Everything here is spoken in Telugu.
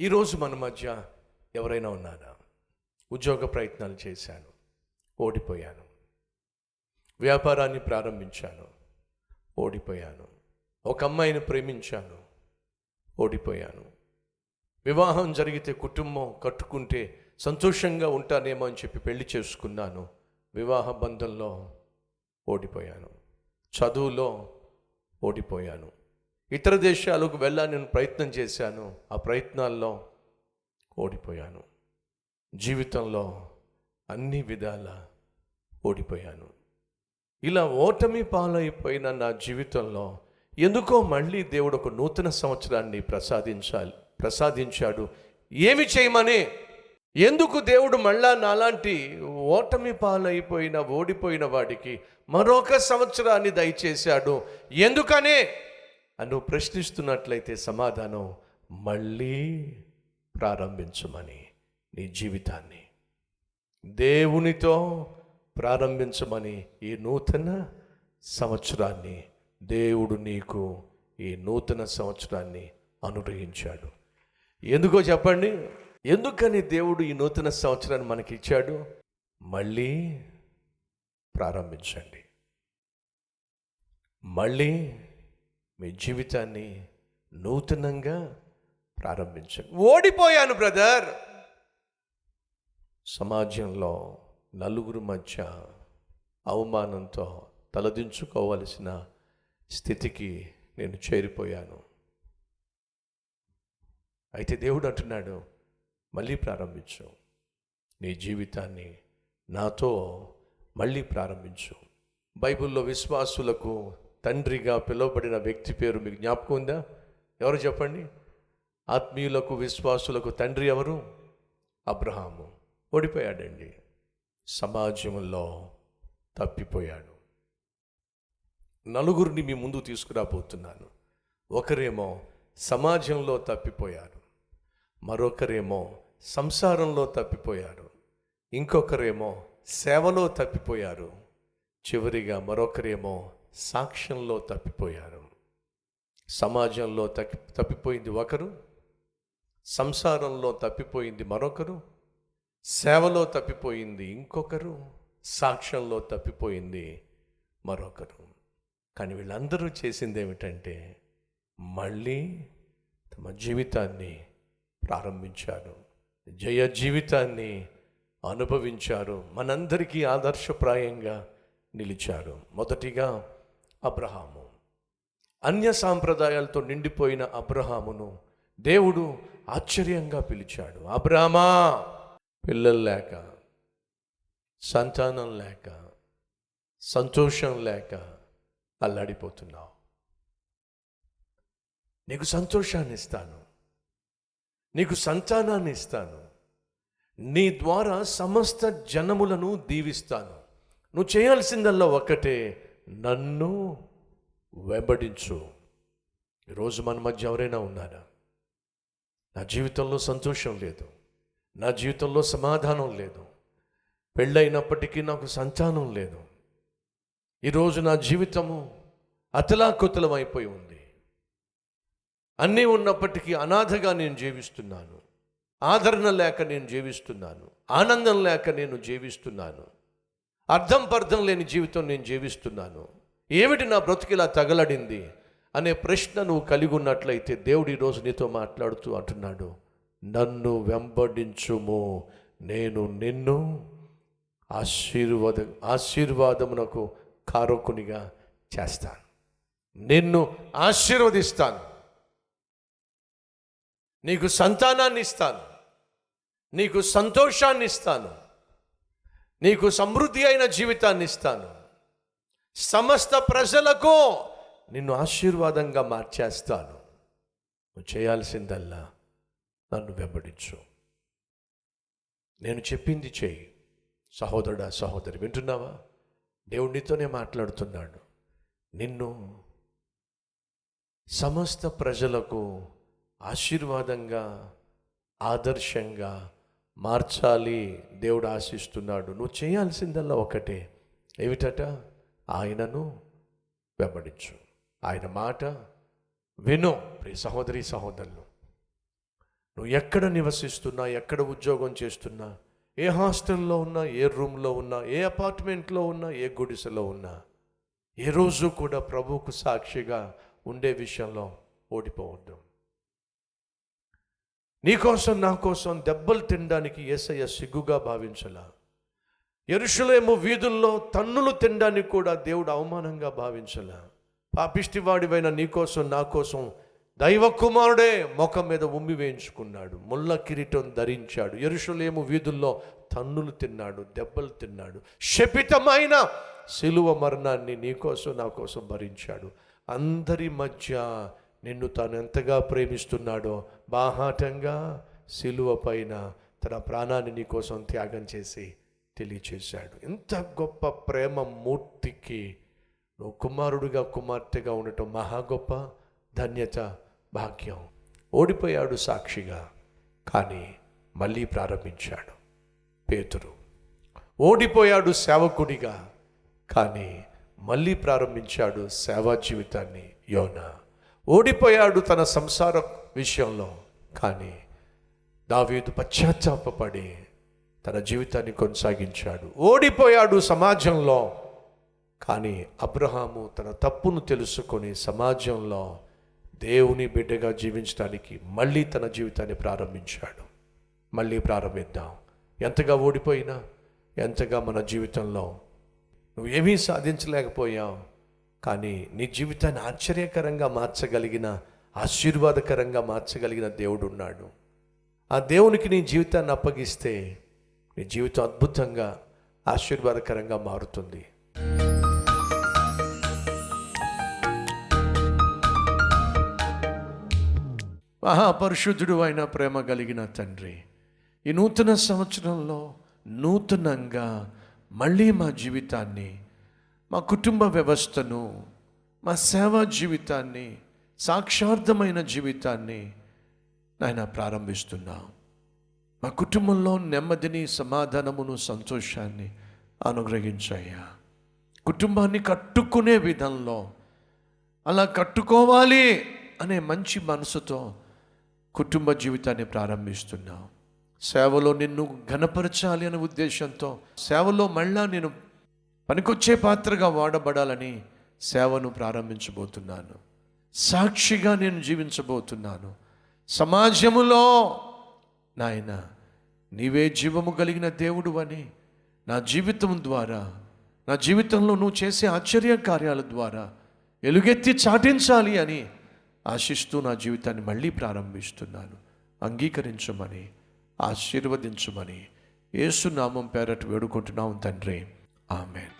ఈరోజు మన మధ్య ఎవరైనా ఉన్నారా? ఉద్యోగ ప్రయత్నాలు చేశాను ఓడిపోయాను వ్యాపారాన్ని ప్రారంభించాను ఓడిపోయాను ఒక అమ్మాయిని ప్రేమించాను ఓడిపోయాను. వివాహం జరిగితే కుటుంబం కట్టుకుంటే సంతోషంగా ఉంటానేమో అని చెప్పి పెళ్ళి చేసుకున్నాను. వివాహ బంధంలో ఓడిపోయాను. చదువులో ఓడిపోయాను. ఇతర దేశాలకు వెళ్ళాలని ప్రయత్నం చేశాను. ఆ ప్రయత్నాల్లో ఓడిపోయాను. జీవితంలో అన్ని విధాల ఓడిపోయాను. ఇలా ఓటమి పాలైపోయిన నా జీవితంలో ఎందుకో మళ్ళీ దేవుడు ఒక నూతన సంవత్సరాన్ని ప్రసాదించాలి ప్రసాదించాడు. ఏమి చేయమని? ఎందుకు దేవుడు మళ్ళా నాలాంటి ఓటమి పాలైపోయిన ఓడిపోయిన వాడికి మరొక సంవత్సరాన్ని దయచేశాడు? ఎందుకనే? నువ్వు ప్రశ్నిస్తున్నట్లయితే సమాధానం మళ్ళీ ప్రారంభించమని నీ జీవితాన్ని. దేవునితో ప్రారంభించమని ఈ నూతన సంవత్సరాన్ని దేవుడు నీకు ఈ నూతన సంవత్సరాన్ని అనుగ్రహించాడు. ఎందుకో చెప్పండి? ఎందుకని దేవుడు ఈ నూతన సంవత్సరాన్ని మనకి ఇచ్చాడు? మళ్ళీ ప్రారంభించండి. మళ్ళీ మీ జీవితాన్ని నూతనంగా ప్రారంభించండి. ఓడిపోయాను బ్రదర్. సమాజంలో నలుగురు మధ్య అవమానంతో తలదించుకోవలసిన స్థితికి నేను చేరిపోయాను. అయితే దేవుడు అంటున్నాడు మళ్ళీ ప్రారంభించు. నీ జీవితాన్ని నాతో మళ్ళీ ప్రారంభించు. బైబిల్లో విశ్వాసులకు తండ్రిగా పిలువబడిన వ్యక్తి పేరు మీకు జ్ఞాపకం ఉందా? ఎవరు చెప్పండి? ఆత్మీయులకు విశ్వాసులకు తండ్రి ఎవరు? అబ్రహాము. ఓడిపోయాడండి. సమాజంలో తప్పిపోయాడు. నలుగురిని మీ ముందు తీసుకురాబోతున్నాను. ఒకరేమో సమాజంలో తప్పిపోయారు. మరొకరేమో సంసారంలో తప్పిపోయారు. ఇంకొకరేమో సేవలో తప్పిపోయారు. చివరిగా మరొకరేమో సాక్ష్యంలో తప్పిపోయారు. సమాజంలో తప్పి తప్పిపోయింది ఒకరు సంసారంలో తప్పిపోయింది మరొకరు సేవలో తప్పిపోయింది ఇంకొకరు సాక్ష్యంలో తప్పిపోయింది మరొకరు. కానీ వీళ్ళందరూ చేసింది ఏమిటంటే మళ్ళీ తమ జీవితాన్ని ప్రారంభించారు. జయ జీవితాన్ని అనుభవించారు. మనందరికీ ఆదర్శప్రాయంగా నిలిచారు. మొదటిగా అబ్రహాము. అన్య సాంప్రదాయాలతో నిండిపోయిన అబ్రహామును దేవుడు ఆశ్చర్యంగా పిలిచాడు. అబ్రహమా పిల్లలు లేక సంతానం లేక సంతోషం లేక అల్లాడిపోతున్నావు. నీకు సంతోషాన్ని ఇస్తాను. నీకు సంతానాన్ని ఇస్తాను. నీ ద్వారా సమస్త జనములను దీవిస్తాను. నువ్వు చేయాల్సిందల్లా ఒక్కటే నన్ను వెంబడించు. ఈరోజు మన మధ్య ఎవరైనా ఉన్నారా? నా జీవితంలో సంతోషం లేదు. నా జీవితంలో సమాధానం లేదు. పెళ్ళైనప్పటికీ నాకు సంతానం లేదు. ఈరోజు నా జీవితము అతలాకుతలం అయిపోయి ఉంది. అన్నీ ఉన్నప్పటికీ అనాథగా నేను జీవిస్తున్నాను. ఆదరణ లేక నేను జీవిస్తున్నాను. ఆనందం లేక నేను జీవిస్తున్నాను. అర్థం పర్థం లేని జీవితం నేను జీవిస్తున్నాను. ఏమిటి నా బ్రతుకిలా తగలడింది? అనే ప్రశ్న నువ్వు కలిగి ఉన్నట్లయితే దేవుడు ఈరోజు నీతో మాట్లాడుతూ అంటున్నాడు నన్ను వెంబడించుము నేను నిన్ను ఆశీర్వాద ఆశీర్వాదమునకు కారకునిగా చేస్తాను. నిన్ను ఆశీర్వదిస్తాను. నీకు సంతానాన్ని ఇస్తాను. నీకు సంతోషాన్ని ఇస్తాను. నీకు సమృద్ధి అయిన జీవితాన్ని ఇస్తాను. సమస్త ప్రజలకు నిన్ను ఆశీర్వాదంగా మార్చేస్తాను. నువ్వు చేయాల్సిందల్లా నన్ను వెంబడించు. నేను చెప్పింది చేయి. సహోదరుడా సహోదరి వింటున్నావా? దేవుడితోనే మాట్లాడుతున్నాడు. నిన్ను సమస్త ప్రజలకు ఆశీర్వాదంగా ఆదర్శంగా మార్చాలి దేవుడు ఆశిస్తున్నాడు. నువ్వు చేయాల్సిందల్లా ఒకటే. ఏమిటట? ఆయనను వెంబడించు. ఆయన మాట విను ప్రియ సహోదరి సహోదరులు. నువ్వు ఎక్కడ నివసిస్తున్నా ఎక్కడ ఉద్యోగం చేస్తున్నా ఏ హాస్టల్లో ఉన్నా ఏ రూమ్లో ఉన్నా ఏ అపార్ట్మెంట్లో ఉన్నా ఏ గుడిసెలో ఉన్నా ఏ రోజు కూడా ప్రభువుకు సాక్షిగా ఉండే విషయంలో ఓడిపోవద్దు. నీకోసం నా కోసం దెబ్బలు తినడానికి ఏసయ్య సిగ్గుగా భావించలా. ఎరుషులేము వీధుల్లో తన్నులు తినడానికి కూడా దేవుడు అవమానంగా భావించలా. పాపిష్టివాడివైన నీకోసం నా కోసం దైవ కుమారుడే ముఖం మీద ఉమ్మి వేయించుకున్నాడు. ముళ్ళ కిరీటం ధరించాడు. ఎరుషులేము వీధుల్లో తన్నులు తిన్నాడు దెబ్బలు తిన్నాడు. శపితమైన శిలువ మరణాన్ని నీకోసం నా కోసం భరించాడు. అందరి మధ్య నిన్ను తాను ఎంతగా ప్రేమిస్తున్నాడో బాహాటంగా సిలువ పైన తన ప్రాణాన్ని నీ కోసం త్యాగం చేసి తెలియచేశాడు. ఇంత గొప్ప ప్రేమ మూర్తికి నువ్వు కుమారుడిగా కుమార్తెగా ఉండటం మహా గొప్ప ధన్యత భాగ్యం. ఓడిపోయాడు సాక్షిగా కానీ మళ్ళీ ప్రారంభించాడు. పేతురు ఓడిపోయాడు సేవకుడిగా కానీ మళ్ళీ ప్రారంభించాడు సేవా జీవితాన్ని యోన. ఓడిపోయాడు తన సంసార విషయంలో. కానీ దావీదు పశ్చాత్తాపడి తన జీవితాన్ని కొనసాగించాడు. ఓడిపోయాడు సమాజంలో. కానీ అబ్రహాము తన తప్పును తెలుసుకొని సమాజంలో దేవుని బిడ్డగా జీవించడానికి మళ్ళీ తన జీవితాన్ని ప్రారంభించాడు. మళ్ళీ ప్రారంభిద్దాం. ఎంతగా ఓడిపోయినా ఎంతగా మన జీవితంలో నువ్వు ఏమీ సాధించలేకపోయావు. కానీ నీ జీవితాన్ని ఆశ్చర్యకరంగా మార్చగలిగిన ఆశీర్వాదకరంగా మార్చగలిగిన దేవుడు ఉన్నాడు. ఆ దేవునికి నీ జీవితాన్ని అప్పగిస్తే నీ జీవితం అద్భుతంగా ఆశీర్వాదకరంగా మారుతుంది. మహాపరిశుద్ధుడు అయిన ప్రేమ కలిగిన తండ్రి ఈ నూతన సంవత్సరంలో నూతనంగా మళ్ళీ మా జీవితాన్ని మా కుటుంబ వ్యవస్థను మా సేవా జీవితాన్ని సాక్షార్థమైన జీవితాన్ని నాయన ప్రారంభిస్తున్నాం. మా కుటుంబంలో నెమ్మదిని సమాధానమును సంతోషాన్ని అనుగ్రహించాయా కుటుంబాన్ని కట్టుకునే విధంలో అలా కట్టుకోవాలి అనే మంచి మనసుతో కుటుంబ జీవితాన్ని ప్రారంభిస్తున్నాం. సేవలో నిన్ను ఘనపరచాలి అనే ఉద్దేశంతో సేవలో మళ్ళా నేను పనికొచ్చే పాత్రగా వాడబడాలని సేవను ప్రారంభించబోతున్నాను. సాక్షిగా నేను జీవించబోతున్నాను. సమాజములో నాయన నీవే జీవము కలిగిన దేవుడు అని నా జీవితం ద్వారా నా జీవితంలో నువ్వు చేసే ఆశ్చర్య కార్యాల ద్వారా ఎలుగెత్తి చాటించాలి అని ఆశిస్తూ నా జీవితాన్ని మళ్ళీ ప్రారంభిస్తున్నాను. అంగీకరించమని ఆశీర్వదించమని ఏసునామం పేరట్ వేడుకుంటున్నాం తండ్రి. ఆమెన్.